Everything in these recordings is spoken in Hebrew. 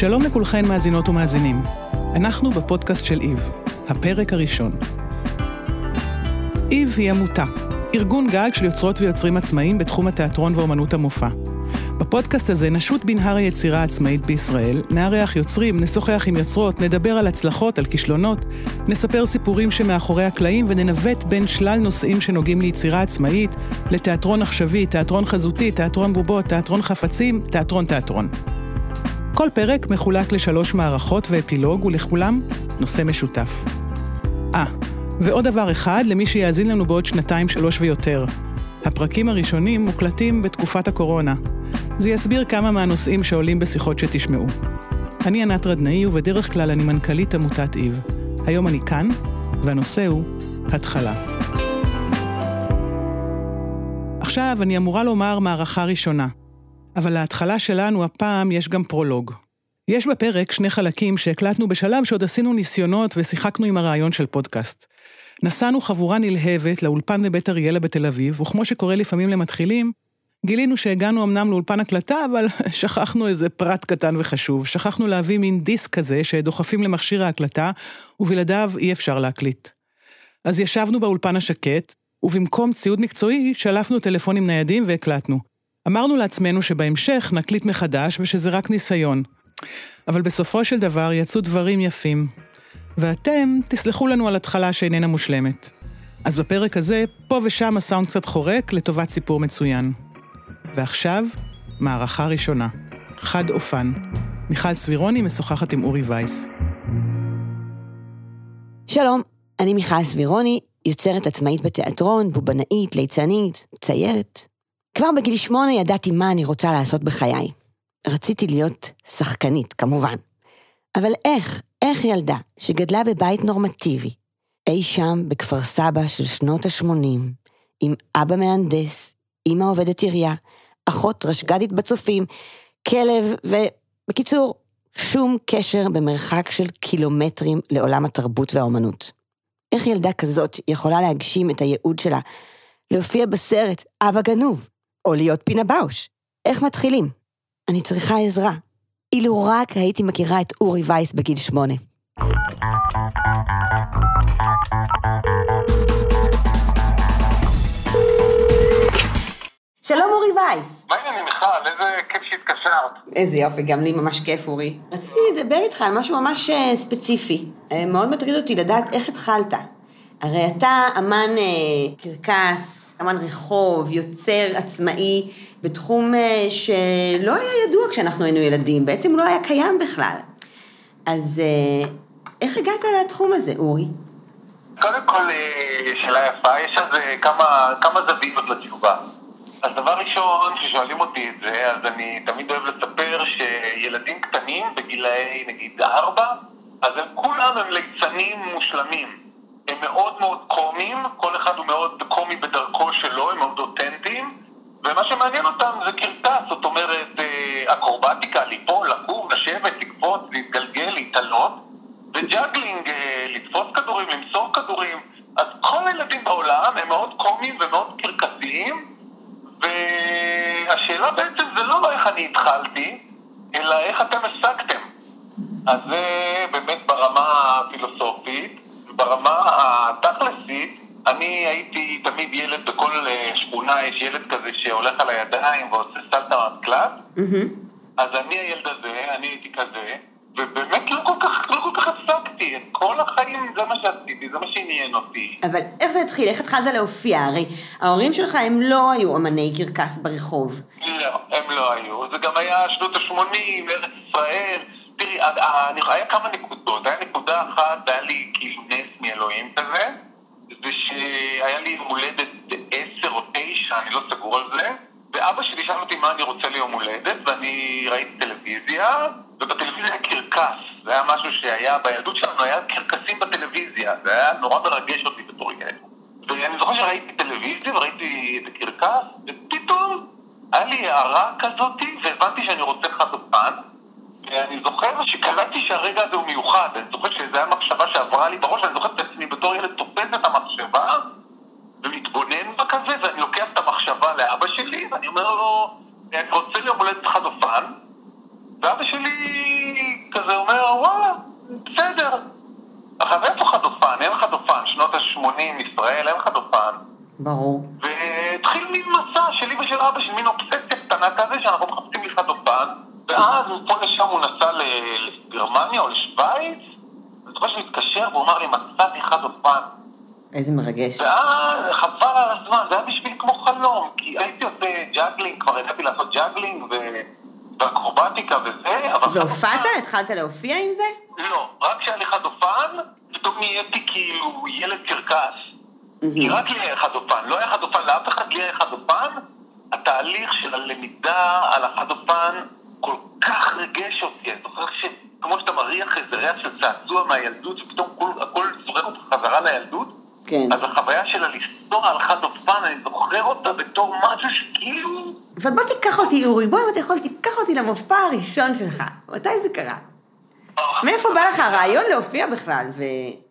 שלום לכולכן מאזינות ומאזינים. אנחנו בפודקאסט של איב, הפרק הראשון. איב היא עמותה, ארגון גג של יוצרות ויוצרים עצמאיים בתחום התיאטרון ואומנות המופע. בפודקאסט הזה נשות בנהר היצירה העצמאית בישראל, נארח יוצרים, נשוחח עם יוצרות, נדבר על הצלחות, על כישלונות, נספר סיפורים שמאחורי הקלעים וננווט בין שלל נושאים שנוגעים ליצירה עצמאית, לתיאטרון עכשווי, תיאטרון חזותי, תיאטרון בובות, תיאטרון חפצים, תיאטרון תיאטרון. כל פרק מחולק לשלוש מערכות ואפילוג, ולכולם נושא משותף. אה, ועוד דבר אחד למי שיאזין לנו בעוד שנתיים, שלוש ויותר. הפרקים הראשונים מוקלטים בתקופת הקורונה. זה יסביר כמה מהנושאים שעולים בשיחות שתשמעו. אני ענת רדנאי, ובדרך כלל אני מנכ"לית עמותת איב. היום אני כאן, והנושא הוא התחלה. עכשיו אני אמורה לומר מערכה ראשונה, אבל להתחלה שלנו הפעם יש גם פרולוג. יש בפרק שני חלקים שהקלטנו בשלב שעוד עשינו ניסיונות ושיחקנו עם הרעיון של פודקאסט. נסענו חבורה נלהבת לאולפן בבית אריאלה בתל אביב, וכמו שקורה לפעמים למתחילים, גילינו שהגענו אמנם לאולפן הקלטה, אבל שכחנו איזה פרט קטן וחשוב. שכחנו להביא מין דיסק כזה שדוחפים למכשיר ההקלטה, ובלעדיו אי אפשר להקליט. אז ישבנו באולפן השקט, ובמקום ציוד מקצועי, שלפנו טלפונים ניידים והקלטנו. אמרנו לעצמנו שבהמשך נקליט מחדש ושזה רק ניסיון. אבל בסופו של דבר יצאו דברים יפים. ואתם תסלחו לנו על התחלה שאיננה מושלמת. אז בפרק הזה, פה ושם הסאונד קצת חורק לטובת סיפור מצוין. ועכשיו, מערכה ראשונה. חד אופן. מיכל סבירוני משוחחת עם אורי וייס. שלום, אני מיכל סבירוני, יוצרת עצמאית בתיאטרון, בובנאית, ליצנית, ציירת. כבר בגיל שמונה ידעתי מה אני רוצה לעשות בחיי. רציתי להיות שחקנית, כמובן. אבל איך, איך ילדה שגדלה בבית נורמטיבי, אי שם בכפר סבא של שנות ה-80, עם אבא מהנדס, אמא עובדת עירייה, אחות רשג"דית בצופים, כלב ו... בקיצור, שום קשר במרחק של קילומטרים לעולם התרבות והאומנות. איך ילדה כזאת יכולה להגשים את הייעוד שלה, להופיע בסרט אבא גנוב, או להיות פינה באוש? איך מתחילים? אני צריכה עזרה. אילו רק הייתי מכירה את אורי וייס בגיל שמונה. שלום אורי וייס. מה העניינים מיכל? איזה כיף שהתקשרת. איזה יופי, גם לי ממש כיף אורי. רציתי לדבר איתך על משהו ממש אה, ספציפי. אה, מאוד מטריד אותי לדעת איך התחלת. הרי אתה אמן אה, קרקס, אמן רחוב, יוצר עצמאי, בתחום שלא היה ידוע כשאנחנו היינו ילדים, בעצם לא היה קיים בכלל. אז איך הגעת לתחום הזה, אורי? קודם כל, שאלה יפה, יש על זה כמה, כמה זוויות לתשובה. אז דבר ראשון, כששואלים אותי את זה, אז אני תמיד אוהב לספר שילדים קטנים בגילאי נגיד ארבע, אז הם כולם הם ליצנים מושלמים. הם מאוד מאוד קומיים, כל אחד הוא מאוד קומי בדרכו שלו, הם מאוד אותנטיים, ומה שמעניין אותם זה קרקס, זאת אומרת אה, אקרובטיקה, ליפול, לקום, לשבת, לקפוץ, להתגלגל, להתעלות, וג'אגלינג, אה, לתפוס כדורים, למסור כדורים, אז כל הילדים בעולם הם מאוד קומיים ומאוד קרקסיים, והשאלה בעצם זה לא איך אני התחלתי, אלא איך אתם השגתם. אז זה באמת ברמה הפילוסופית, ברמה התכלסית, אני הייתי תמיד ילד בכל שכונה, יש ילד כזה שהולך על הידיים ועושה סלטה mm-hmm. אז אני הילד הזה, אני הייתי כזה, ובאמת לא כל כך, לא כל כך הפסקתי, את כל החיים זה מה שעשיתי, זה מה שעניין אותי. אבל איך זה התחיל? איך התחלת להופיע? הרי ההורים שלך הם לא היו אמני קרקס ברחוב. לא, הם לא היו. זה גם היה שנות ה-80, ארץ ישראל. תראי, היה כמה נקודות. היה נקודה אחת, היה לי כאילו נס מאלוהים כזה, זה שהיה לי יום הולדת עשר או תשע, אני לא סגור על זה. ואבא שלי שאל אותי מה אני רוצה ליום הולדת, ואני ראיתי טלוויזיה, ובטלוויזיה היה קרקס. זה היה משהו שהיה, בילדות שלנו היה קרקסים בטלוויזיה, זה היה נורא מרגש אותי בתור ילד. ואני זוכר שראיתי טלוויזיה וראיתי את הקרקס, ופתאום היה לי הערה כזאת, והבנתי שאני רוצה חדופן, אני זוכר שקלטתי שהרגע הזה הוא מיוחד, אני זוכר שזו הייתה מחשבה שעברה לי בראש, ואני זוכר את עצמי בתור ילד תופס את המחשבה ומתבונן בה כזה, ואני לוקח את המחשבה לאבא שלי, ואני אומר לו, אני רוצה ליום הולדת חדופן, ואבא שלי כזה אומר, וואלה, בסדר. עכשיו איפה חדופן? אין חדופן, שנות ה-80, ישראל, אין חדופן. ברור. והתחיל מין מסע שלי ושל אבא של מין אובססיה קטנה כזה, שאנחנו מחפשים לי חדופן. ואז פה לשם הוא נסע לגרמניה או לשוויץ, אני זוכר שהוא התקשר והוא אמר לי, מצאתי חד אופן. איזה מרגש. ואז חבל על הזמן, זה היה בשביל כמו חלום, כי הייתי עושה ג'אגלינג, כבר ידעתי לעשות ג'אגלינג ו... ואקרובטיקה וזה, אבל... והופעת? התחלת להופיע עם זה? לא, רק כשהיה לי חד אופן, פתאום נהייתי כאילו ילד קרקס. כי רק לי היה חד אופן, לא היה חד אופן לאף אחד, לי היה חד אופן. התהליך של הלמידה על החד אופן כל כך ריגש אותי. אני זוכר שכמו שאתה מריח איזה ריח של צעצוע מהילדות, ופתאום הכל זורק אותך חזרה לילדות, כן. אז החוויה שלה לנסוע על חד אופן, אני זוכר אותה בתור משהו שכאילו... אבל בוא תיקח אותי, אורי, בוא אם אתה יכול, תיקח אותי למופע הראשון שלך. מתי זה קרה? מאיפה בא לך הרעיון להופיע בכלל,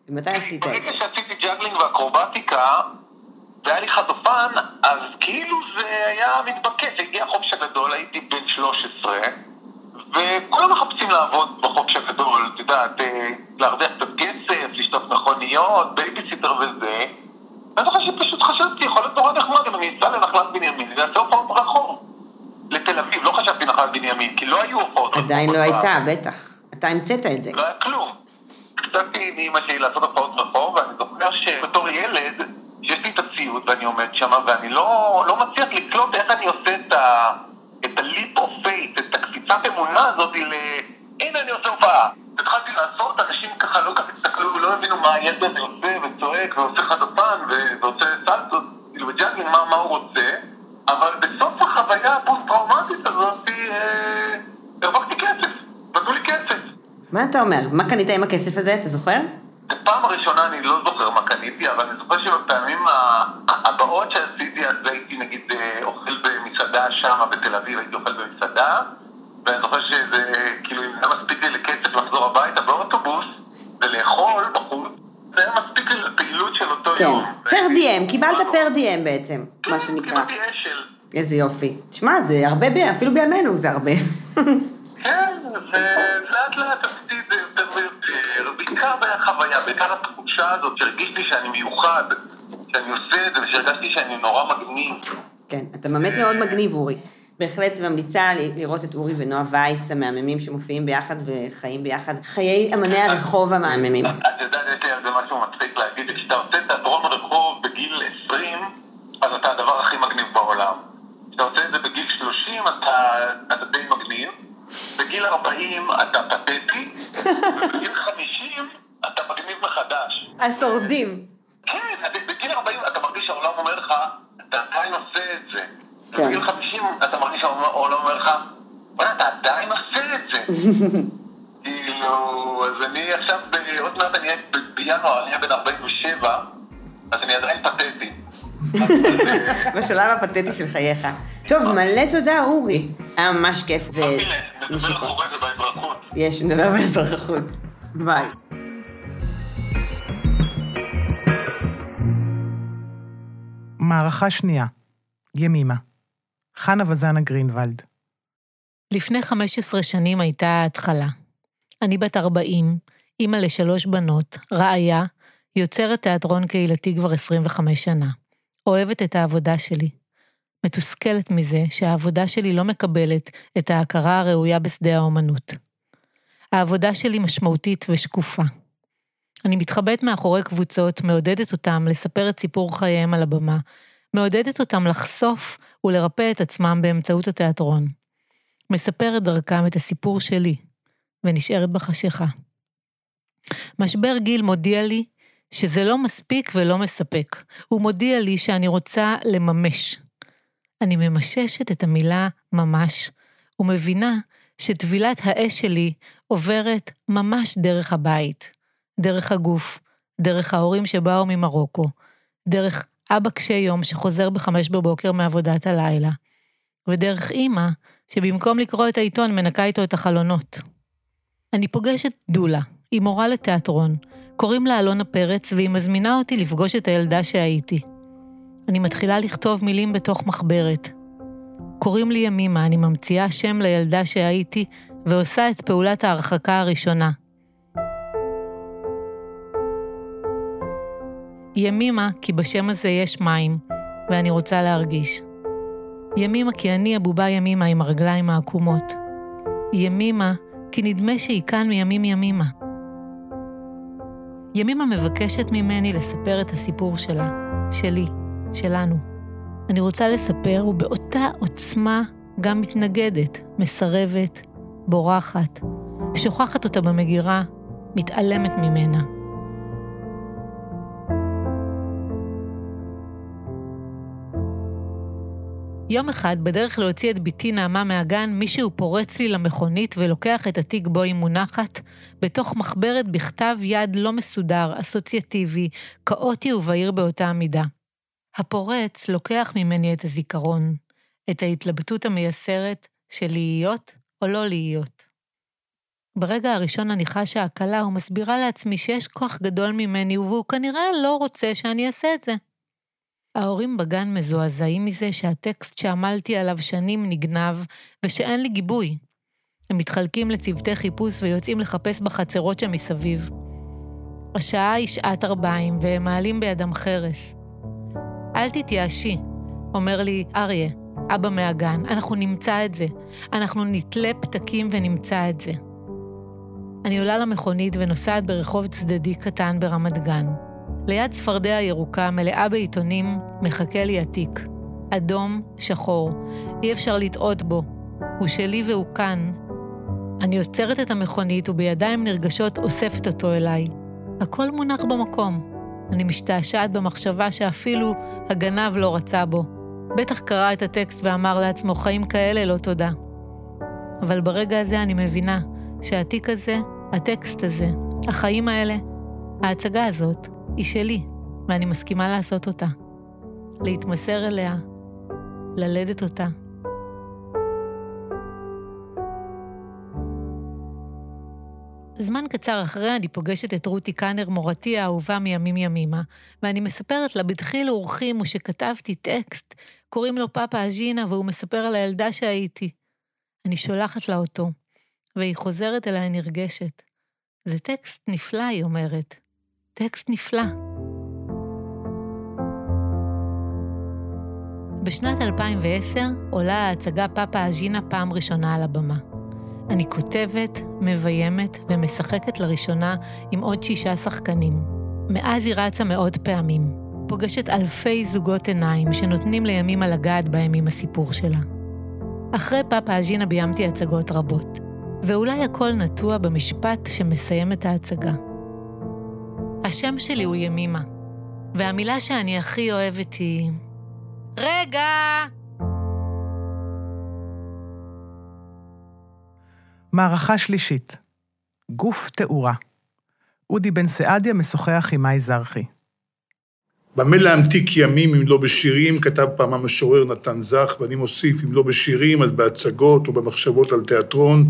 ומתי עשית את זה? ברגע שעשיתי ג'אגלינג ואקרובטיקה, והיה לי חד אופן, אז כאילו זה היה מתבקש, הגיע החופש הגדול, הייתי 13, וכולם מחפשים לעבוד בחופש הגדול, את יודעת, אה, להרוויח קצת כסף, לשטוף מכוניות, בייביסיטר וזה. ואני זוכר שפשוט חשבתי, יכול להיות נורא נחמד אם אני אסע לנחלת בנימין ואעשה הופעות ברחוב. לתל אביב, לא חשבתי נחלת בנימין, כי לא היו הופעות. עדיין לא הייתה, בטח. אתה המצאת את זה. לא היה כלום. ביקשתי מאמא שלי לעשות הופעות רחוב, ואני זוכר שבתור ילד, שיש לי את הציוד ואני עומד שם, ואני לא, לא מצליח לקלוט איך אני עושה את ה... את ה-leap of faith, את הקפיצת אמונה הזאת ל... הנה אני עושה הופעה. התחלתי לעשות, אנשים ככה לא ככה הסתכלו ולא הבינו מה הילד הזה עושה וצועק ועושה חד אופן ועושה סלטות, כאילו בג'אגלינג מה, מה הוא רוצה, אבל בסוף החוויה הפוסט-טראומטית הזאת, אה, הרווחתי כסף, נתנו לי כסף. מה אתה אומר? מה קנית עם הכסף הזה, אתה זוכר? בפעם הראשונה אני לא זוכר מה קניתי, אבל אני זוכר שבפעמים הבאות שעשיתי, אז הייתי נגיד אה, אוכל במסעדה שם בתל אביב, הייתי אוכל במסעדה, ואני זוכר שזה, כאילו, אם היה מספיק לי לכסף לחזור הביתה באוטובוס ולאכול בחוץ, זה היה מספיק לי לפעילות של אותו כן. פר דיאם, קיבלת פר דיאם בעצם, מה כן, שנקרא. קיבלתי אשל. איזה יופי. תשמע, זה הרבה, אפילו בימינו זה הרבה. כן, ולאט לאט עשיתי את זה יותר ויותר, בעיקר בחוויה, בעיקר התחושה הזאת שהרגישתי שאני מיוחד, שאני עושה את זה ושהרגשתי שאני נורא מגניב. כן, אתה באמת מאוד מגניב, אורי. בהחלט ממליצה לראות את אורי ונועה וייס המהממים שמופיעים ביחד וחיים ביחד. חיי אמני הרחוב המהממים. את יודעת, יש לי על 40 אתה פתטי, ובגיל 50 אתה מגניב מחדש. השורדים. כן, בגיל 40 אתה מרגיש שהעולם אומר לך, אתה עדיין עושה את זה. כן. ובגיל 50 אתה מרגיש שהעולם אומר לך, וואלה, אתה עדיין עושה את זה. כאילו, אז אני עכשיו, עוד מעט אני אהיה בינואר, אני אהיה בן 47, אז אני עדיין פתטי. בשלב הפתטי של חייך. טוב, מלא תודה, אורי. היה ממש כיף ו... יש, נדבר באזרחות. ביי. מערכה שנייה, ימימה. חנה וזנה גרינוולד. לפני 15 שנים הייתה ההתחלה. אני בת 40, אימא לשלוש בנות, רעיה, יוצרת תיאטרון קהילתי כבר 25 שנה. אוהבת את העבודה שלי. מתוסכלת מזה שהעבודה שלי לא מקבלת את ההכרה הראויה בשדה האומנות. העבודה שלי משמעותית ושקופה. אני מתחבאת מאחורי קבוצות, מעודדת אותם לספר את סיפור חייהם על הבמה, מעודדת אותם לחשוף ולרפא את עצמם באמצעות התיאטרון. מספרת דרכם את הסיפור שלי, ונשארת בחשיכה. משבר גיל מודיע לי שזה לא מספיק ולא מספק. הוא מודיע לי שאני רוצה לממש. אני ממששת את המילה ממש, ומבינה שטבילת האש שלי עוברת ממש דרך הבית, דרך הגוף, דרך ההורים שבאו ממרוקו, דרך אבא קשה יום שחוזר בחמש בבוקר מעבודת הלילה, ודרך אימא שבמקום לקרוא את העיתון מנקה איתו את החלונות. אני פוגשת דולה, היא מורה לתיאטרון, קוראים לה אלונה פרץ והיא מזמינה אותי לפגוש את הילדה שהייתי. אני מתחילה לכתוב מילים בתוך מחברת. קוראים לי ימימה, אני ממציאה שם לילדה שהייתי ועושה את פעולת ההרחקה הראשונה. ימימה, כי בשם הזה יש מים, ואני רוצה להרגיש. ימימה, כי אני הבובה ימימה עם הרגליים העקומות. ימימה, כי נדמה שהיא כאן מימים ימימה. ימימה מבקשת ממני לספר את הסיפור שלה, שלי, שלנו. אני רוצה לספר, ובאותה עוצמה גם מתנגדת, מסרבת, בורחת, שוכחת אותה במגירה, מתעלמת ממנה. יום אחד, בדרך להוציא את בתי נעמה מהגן, מישהו פורץ לי למכונית ולוקח את התיק בו היא מונחת, בתוך מחברת בכתב יד לא מסודר, אסוציאטיבי, כאוטי ובהיר באותה המידה. הפורץ לוקח ממני את הזיכרון, את ההתלבטות המייסרת של להיות או לא להיות. ברגע הראשון אני חשה הקלה ומסבירה לעצמי שיש כוח גדול ממני, והוא כנראה לא רוצה שאני אעשה את זה. ההורים בגן מזועזעים מזה שהטקסט שעמלתי עליו שנים נגנב, ושאין לי גיבוי. הם מתחלקים לצוותי חיפוש ויוצאים לחפש בחצרות שמסביב. השעה היא שעת ארבעים, והם מעלים בידם חרס. אל תתייאשי, אומר לי אריה, אבא מהגן, אנחנו נמצא את זה. אנחנו נתלה פתקים ונמצא את זה. אני עולה למכונית ונוסעת ברחוב צדדי קטן ברמת גן. ליד צפרדע ירוקה מלאה בעיתונים, מחכה לי התיק. אדום, שחור. אי אפשר לטעות בו. הוא שלי והוא כאן. אני עוצרת את המכונית ובידיים נרגשות אוספת אותו אליי. הכל מונח במקום. אני משתעשעת במחשבה שאפילו הגנב לא רצה בו. בטח קרא את הטקסט ואמר לעצמו, חיים כאלה לא תודה. אבל ברגע הזה אני מבינה שהתיק הזה, הטקסט הזה, החיים האלה, ההצגה הזאת, היא שלי, ואני מסכימה לעשות אותה. להתמסר אליה, ללדת אותה. זמן קצר אחרי אני פוגשת את רותי קאנר, מורתי האהובה מימים ימימה, ואני מספרת לה בדחיל אורחים ושכתבתי טקסט, קוראים לו פאפה אג'ינה, והוא מספר על הילדה שהייתי. אני שולחת לה אותו, והיא חוזרת אליי נרגשת. זה טקסט נפלא, היא אומרת. טקסט נפלא. בשנת 2010 עולה ההצגה פאפה אג'ינה פעם ראשונה על הבמה. אני כותבת, מביימת ומשחקת לראשונה עם עוד שישה שחקנים. מאז היא רצה מאות פעמים. פוגשת אלפי זוגות עיניים שנותנים לימים על לגעת בהם עם הסיפור שלה. אחרי פאפה אג'ינה ביימתי הצגות רבות, ואולי הכל נטוע במשפט שמסיים את ההצגה. השם שלי הוא ימימה, והמילה שאני הכי אוהבת היא... רגע! מערכה שלישית, גוף תאורה. אודי בן סעדיה משוחח עם מאי זרחי. במה להמתיק ימים אם לא בשירים, כתב פעם המשורר נתן זך, ואני מוסיף, אם לא בשירים, אז בהצגות או במחשבות על תיאטרון,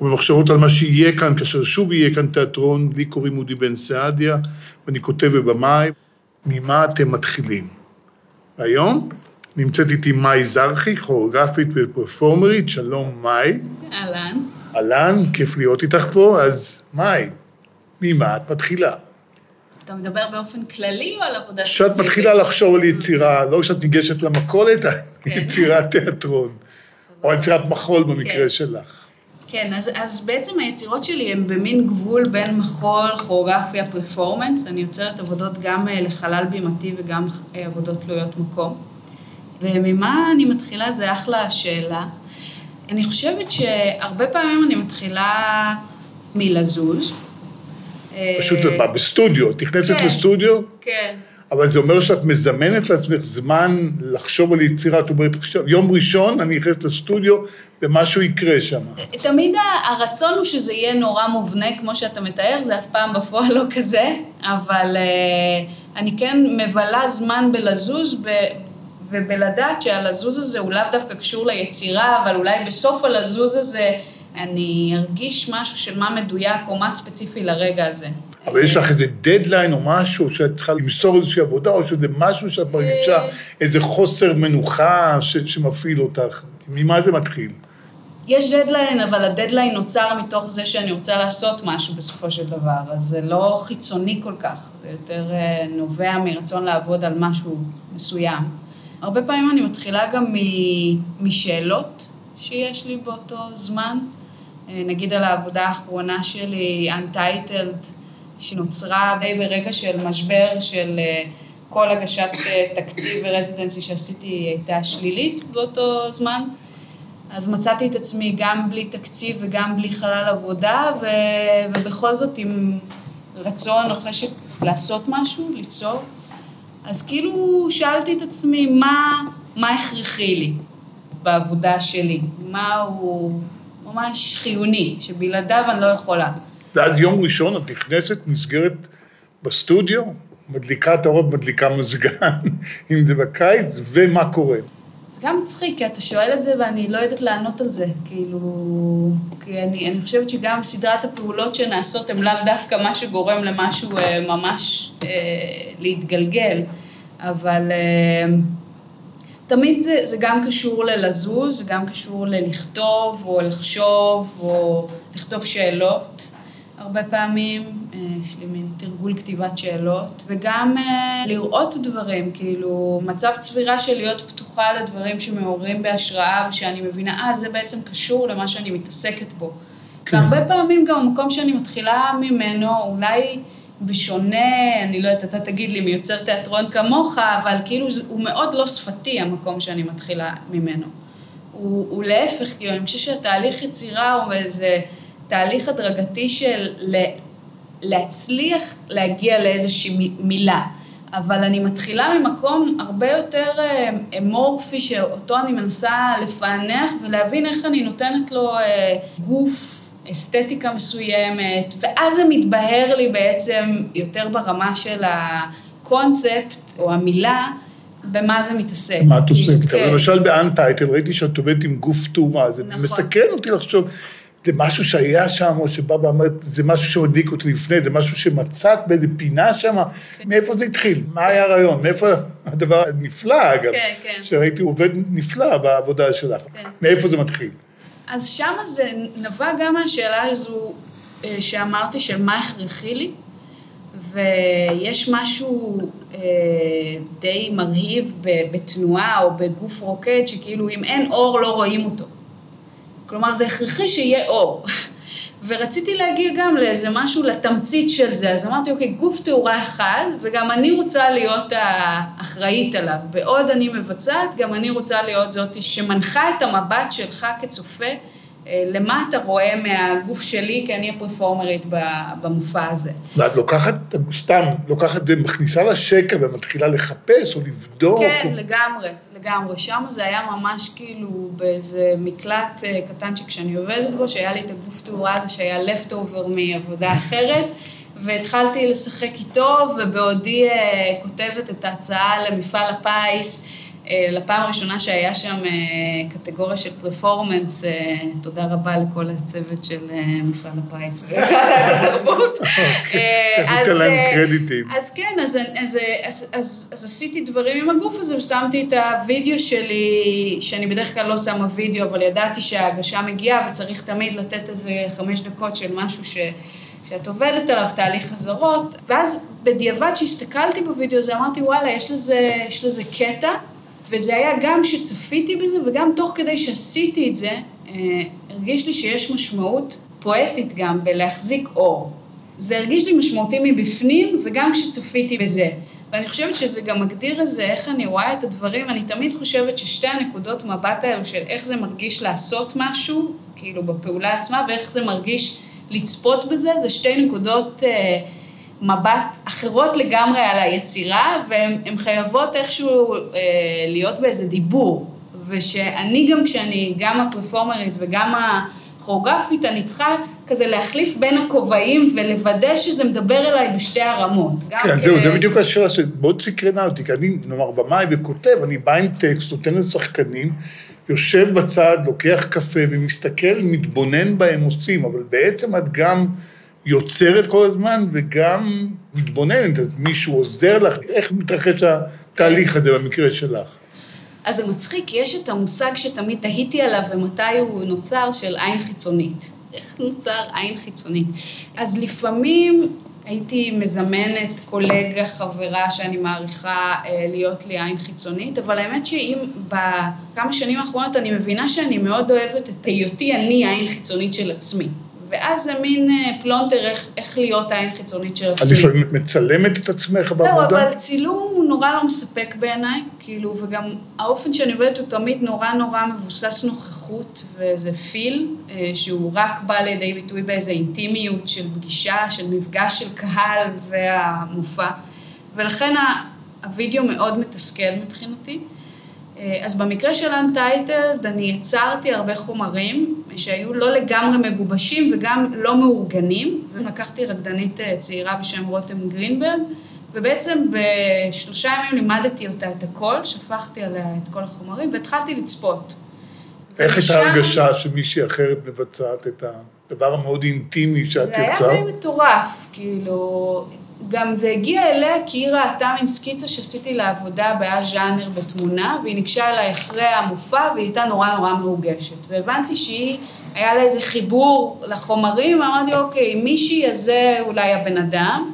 או במחשבות על מה שיהיה כאן, כאשר שוב יהיה כאן תיאטרון, לי קוראים אודי בן סעדיה, ואני כותב בבמאי, ממה אתם מתחילים? היום נמצאת איתי מאי זרחי, כוריאוגרפית ופרפורמרית, שלום מאי. אהלן. אהלן, כיף להיות איתך פה, אז מאי, ממה את מתחילה? אתה מדבר באופן כללי או על עבודה ספציפית? שאת מתחילה לחשוב על יצירה, לא כשאת ניגשת למכולת, כן. יצירת תיאטרון, או יצירת מחול במקרה כן. שלך. כן, אז, אז בעצם היצירות שלי הן במין גבול בין מחול, כוריאוגרפיה, פרפורמנס. אני יוצרת עבודות גם אה, לחלל בימתי וגם אה, עבודות תלויות מקום. וממה אני מתחילה זה אחלה שאלה. אני חושבת שהרבה פעמים אני מתחילה מלזוז. פשוט בא בסטודיו, את נכנסת כן, לסטודיו? כן. אבל זה אומר שאת מזמנת לעצמך זמן לחשוב על יצירה, את אומרת, עכשיו, יום ראשון אני נכנסת לסטודיו ומשהו יקרה שם. תמיד הרצון הוא שזה יהיה נורא מובנה, כמו שאתה מתאר, זה אף פעם בפועל לא כזה, אבל uh, אני כן מבלה זמן בלזוז, ב, ובלדעת שהלזוז הזה הוא לאו דווקא קשור ליצירה, אבל אולי בסוף הלזוז הזה אני ארגיש משהו של מה מדויק או מה ספציפי לרגע הזה. אבל יש לך איזה דדליין או משהו שאת צריכה למסור איזושהי עבודה, או שזה משהו שאת מרגישה, איזה חוסר מנוחה ש, שמפעיל אותך? ממה זה מתחיל? יש דדליין, אבל הדדליין נוצר מתוך זה שאני רוצה לעשות משהו בסופו של דבר, אז זה לא חיצוני כל כך, זה יותר אה, נובע מרצון לעבוד על משהו מסוים. הרבה פעמים אני מתחילה גם משאלות שיש לי באותו זמן, אה, נגיד על העבודה האחרונה שלי, Untitled, שנוצרה די ברגע של משבר של אה, כל הגשת תקציב ורזידנסי שעשיתי הייתה שלילית באותו זמן. אז מצאתי את עצמי גם בלי תקציב וגם בלי חלל עבודה, ו... ובכל זאת עם רצון או חשק לעשות משהו, ליצור. אז כאילו שאלתי את עצמי מה, מה הכרחי לי בעבודה שלי, מה הוא ממש חיוני, שבלעדיו אני לא יכולה. ואז יום ראשון את נכנסת, נסגרת בסטודיו, מדליקה את האורות, מדליקה מזגן, אם זה בקיץ, ומה קורה? גם מצחיק, כי אתה שואל את זה ואני לא יודעת לענות על זה, כאילו, כי אני, אני חושבת שגם סדרת הפעולות שנעשות הן לאו דווקא מה שגורם למשהו אה, ממש אה, להתגלגל, אבל אה, תמיד זה, זה גם קשור ללזוז, זה גם קשור ללכתוב או לחשוב או לכתוב שאלות. הרבה פעמים, אה, יש לי מין תרגול כתיבת שאלות, וגם אה, לראות דברים, כאילו מצב צבירה של להיות פתוחה לדברים שמעוררים בהשראה ושאני מבינה, אה, זה בעצם קשור למה שאני מתעסקת בו. כן. והרבה פעמים גם המקום שאני מתחילה ממנו, אולי בשונה, אני לא יודעת, אתה תגיד לי, מיוצר תיאטרון כמוך, אבל כאילו הוא מאוד לא שפתי המקום שאני מתחילה ממנו. הוא, הוא להפך, כאילו, אני חושבת שהתהליך יצירה הוא איזה... תהליך הדרגתי של להצליח להגיע לאיזושהי מילה. אבל אני מתחילה ממקום הרבה יותר אה, אמורפי, שאותו אני מנסה לפענח ולהבין איך אני נותנת לו אה, גוף, אסתטיקה מסוימת, ואז זה מתבהר לי בעצם יותר ברמה של הקונספט או המילה, במה זה מתעסק. מה את עוסקת? כן. למשל באנטייטל ראיתי שאת עובדת עם גוף תאורה, זה נכון. מסכן אותי לחשוב. זה משהו שהיה שם, או שבא ואומרת, זה משהו שהדליק אותי לפני, זה משהו שמצאת באיזה פינה שם, כן. מאיפה זה התחיל? מה היה הרעיון? מאיפה הדבר הנפלא, אגב, כן, כן. שראיתי עובד נפלא בעבודה שלך. כן. מאיפה זה מתחיל? אז שם זה נבע גם מהשאלה הזו אה, שאמרתי, של מה הכרחי לי, ויש משהו אה, די מרהיב בתנועה או בגוף רוקד, שכאילו אם אין אור לא רואים אותו. כלומר, זה הכרחי שיהיה אור. ורציתי להגיע גם לאיזה משהו, לתמצית של זה, אז אמרתי, אוקיי, גוף תאורה אחד, וגם אני רוצה להיות האחראית עליו. בעוד אני מבצעת, גם אני רוצה להיות זאת שמנחה את המבט שלך כצופה למה אתה רואה מהגוף שלי, כי אני הפרפורמרית במופע הזה. ואת לוקחת, סתם, לוקחת, מכניסה לשקר ומתחילה לחפש או לבדוק? כן, או... לגמרי, לגמרי. שם זה היה ממש כאילו באיזה מקלט אה, קטנצ'יק שאני עובדת בו, שהיה לי את הגוף תאורה הזה שהיה לפטובר מעבודה אחרת. והתחלתי לשחק איתו, ובעודי uh, כותבת את ההצעה למפעל הפיס, אה, לפעם הראשונה שהיה שם אה, קטגוריה של פרפורמנס, אה, תודה רבה לכל הצוות של מפעל הפיס ומפעל התרבות. תן להם קרדיטים. אז כן, אז עשיתי דברים עם הגוף הזה ושמתי את הוידאו שלי, שאני בדרך כלל לא שמה וידאו, אבל ידעתי שההגשה מגיעה וצריך תמיד לתת איזה חמש דקות של משהו ש... שאת עובדת עליו, תהליך חזרות, ואז בדיעבד שהסתכלתי בווידאו הזה, אמרתי, וואלה, יש לזה, יש לזה קטע, וזה היה גם שצפיתי בזה וגם תוך כדי שעשיתי את זה, אה, הרגיש לי שיש משמעות פואטית גם בלהחזיק אור. זה הרגיש לי משמעותי מבפנים וגם כשצפיתי בזה. ואני חושבת שזה גם מגדיר איזה, איך אני רואה את הדברים, אני תמיד חושבת ששתי הנקודות מבט האלו של איך זה מרגיש לעשות משהו, כאילו בפעולה עצמה, ואיך זה מרגיש לצפות בזה, זה שתי נקודות... אה, מבט אחרות לגמרי על היצירה, והן חייבות איכשהו אה, להיות באיזה דיבור. ושאני גם כשאני גם הפרפורמרית וגם הכוריאוגרפית, אני צריכה כזה להחליף בין הכובעים ולוודא שזה מדבר אליי בשתי הרמות. כן, זהו, זה בדיוק השאלה שמאוד סקרנה אותי, כי אני, נאמר, במאי וכותב, אני בא עם טקסט, נותן לשחקנים, יושב בצד, לוקח קפה ומסתכל, מתבונן בהם עושים, אבל בעצם את גם... יוצרת כל הזמן וגם מתבוננת, אז מישהו עוזר לך, איך מתרחש התהליך הזה במקרה שלך? אז זה מצחיק, יש את המושג שתמיד תהיתי עליו ומתי הוא נוצר, של עין חיצונית. איך נוצר עין חיצונית? אז לפעמים הייתי מזמנת קולגה, חברה שאני מעריכה אה, להיות לי עין חיצונית, אבל האמת שאם בכמה שנים האחרונות אני מבינה שאני מאוד אוהבת את היותי אני העין חיצונית של עצמי. ואז זה מין אה, פלונטר איך, איך להיות העין חיצונית של עצמי. אז לפעמים את מצלמת את עצמך זהו, בעבודה? זהו, אבל צילום הוא נורא לא מספק בעיניי, כאילו, וגם האופן שאני עובדת הוא תמיד נורא נורא מבוסס נוכחות, וזה פיל, אה, שהוא רק בא לידי ביטוי באיזו אינטימיות של פגישה, של מפגש של קהל והמופע, ולכן הווידאו מאוד מתסכל מבחינתי. אה, אז במקרה של Untitled אני יצרתי הרבה חומרים שהיו לא לגמרי מגובשים וגם לא מאורגנים, ולקחתי רקדנית אה, צעירה בשם רותם גרינברג, ובעצם בשלושה ימים לימדתי אותה את הכל, שפכתי עליה את כל החומרים והתחלתי לצפות. איך הייתה הרגשה שמישהי אחרת מבצעת את הדבר המאוד אינטימי שאת יצרת? זה היה די מטורף, כאילו, גם זה הגיע אליה כי היא ראתה מין סקיצה שעשיתי לעבודה באה ז'אנר בתמונה, והיא ניגשה אליי אחרי המופע והיא הייתה נורא נורא מרוגשת. והבנתי שהיא, היה לה איזה חיבור לחומרים, ואמרתי, אוקיי, מישהי הזה אולי הבן אדם.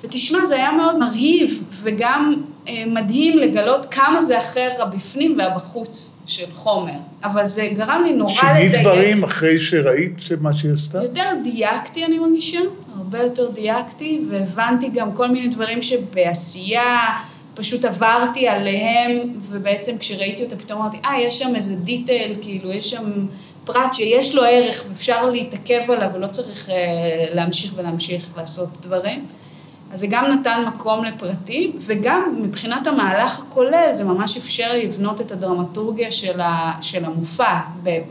ותשמע, זה היה מאוד מרהיב, וגם מדהים לגלות כמה זה אחר הבפנים והבחוץ של חומר. אבל זה גרם לי נורא לדייק. שינית דברים אחרי שראית מה שהיא עשתה? יותר דייקתי, אני מרגישה. הרבה יותר דייקתי, והבנתי גם כל מיני דברים שבעשייה פשוט עברתי עליהם, ובעצם כשראיתי אותה פתאום אמרתי, אה, יש שם איזה דיטייל, כאילו, יש שם פרט שיש לו ערך ואפשר להתעכב עליו ולא צריך uh, להמשיך ולהמשיך לעשות דברים. אז זה גם נתן מקום לפרטי, וגם מבחינת המהלך הכולל, זה ממש אפשר לבנות את הדרמטורגיה של, ה, של המופע,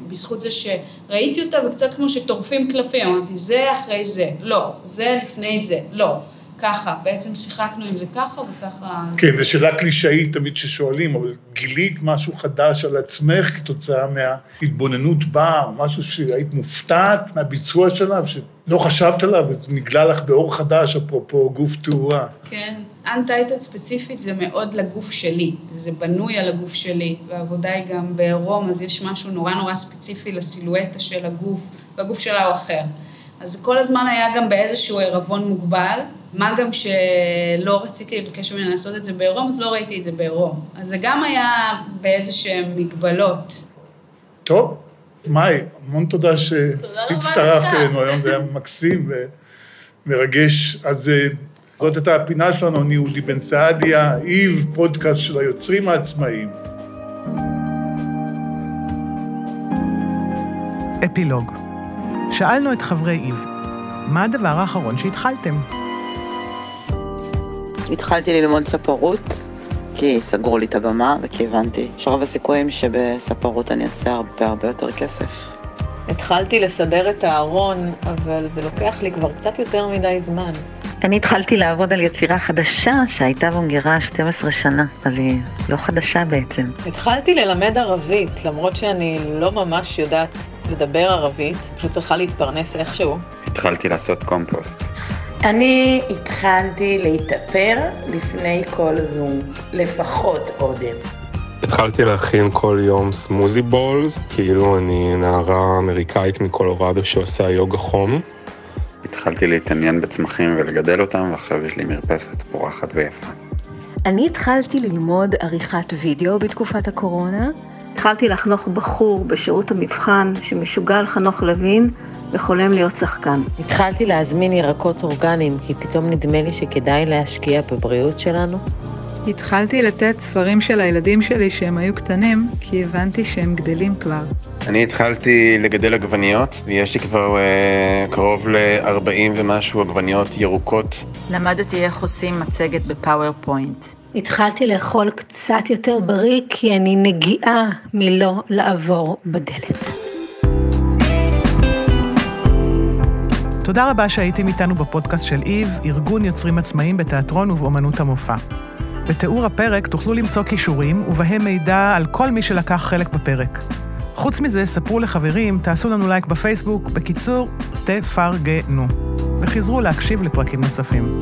בזכות זה שראיתי אותה, וקצת כמו שטורפים קלפים, אמרתי, זה אחרי זה, לא, זה לפני זה, לא. ככה, בעצם שיחקנו עם זה ככה וככה... כן, זו שאלה קלישאית תמיד ששואלים, אבל גילית משהו חדש על עצמך כתוצאה מההתבוננות בה, או משהו שהיית מופתעת מהביצוע שלה, שלא חשבת עליו, ונגלה לך באור חדש, אפרופו גוף תאורה. כן, אנטייטד ספציפית זה מאוד לגוף שלי, וזה בנוי על הגוף שלי, והעבודה היא גם בעירום, אז יש משהו נורא נורא ספציפי לסילואטה של הגוף, והגוף שלה הוא אחר. אז כל הזמן היה גם באיזשהו עירבון מוגבל, מה גם שלא רציתי לבקש ממנה לעשות את זה בעירום, אז לא ראיתי את זה בעירום. אז זה גם היה באיזה שהן מגבלות. טוב, מאי, המון תודה שהצטרפת אלינו היום, זה היה מקסים ומרגש. אז אה, זאת הייתה הפינה שלנו, אני אודי בן סעדיה, איב, פודקאסט של היוצרים העצמאיים. אפילוג שאלנו את חברי איב, מה הדבר האחרון שהתחלתם? התחלתי ללמוד ספרות, כי סגרו לי את הבמה, וכי הבנתי שרוב הסיכויים שבספרות אני אעשה הרבה הרבה יותר כסף. התחלתי לסדר את הארון, אבל זה לוקח לי כבר קצת יותר מדי זמן. אני התחלתי לעבוד על יצירה חדשה שהייתה במגירה 12 שנה, אז היא לא חדשה בעצם. התחלתי ללמד ערבית, למרות שאני לא ממש יודעת לדבר ערבית, פשוט צריכה להתפרנס איכשהו. התחלתי לעשות קומפוסט. אני התחלתי להתאפר לפני כל זום, לפחות עודם. התחלתי להכין כל יום סמוזי בולס, כאילו אני נערה אמריקאית מקולורדו שעושה יוגה חום. התחלתי להתעניין בצמחים ולגדל אותם, ועכשיו יש לי מרפסת פורחת ויפה. אני התחלתי ללמוד עריכת וידאו בתקופת הקורונה. התחלתי לחנוך בחור בשירות המבחן שמשוגע על חנוך לוין וחולם להיות שחקן. התחלתי להזמין ירקות אורגניים, כי פתאום נדמה לי שכדאי להשקיע בבריאות שלנו. התחלתי לתת ספרים של הילדים שלי שהם היו קטנים, כי הבנתי שהם גדלים כבר. אני התחלתי לגדל עגבניות, ויש לי כבר אה, קרוב ל-40 ומשהו עגבניות ירוקות. למדתי איך עושים מצגת בפאורפוינט. התחלתי לאכול קצת יותר בריא, כי אני נגיעה מלא לעבור בדלת. תודה רבה שהייתם איתנו בפודקאסט של איב, ארגון יוצרים עצמאיים בתיאטרון ובאמנות המופע. בתיאור הפרק תוכלו למצוא כישורים, ובהם מידע על כל מי שלקח חלק בפרק. חוץ מזה, ספרו לחברים, תעשו לנו לייק בפייסבוק, בקיצור, תפרגנו. וחזרו להקשיב לפרקים נוספים.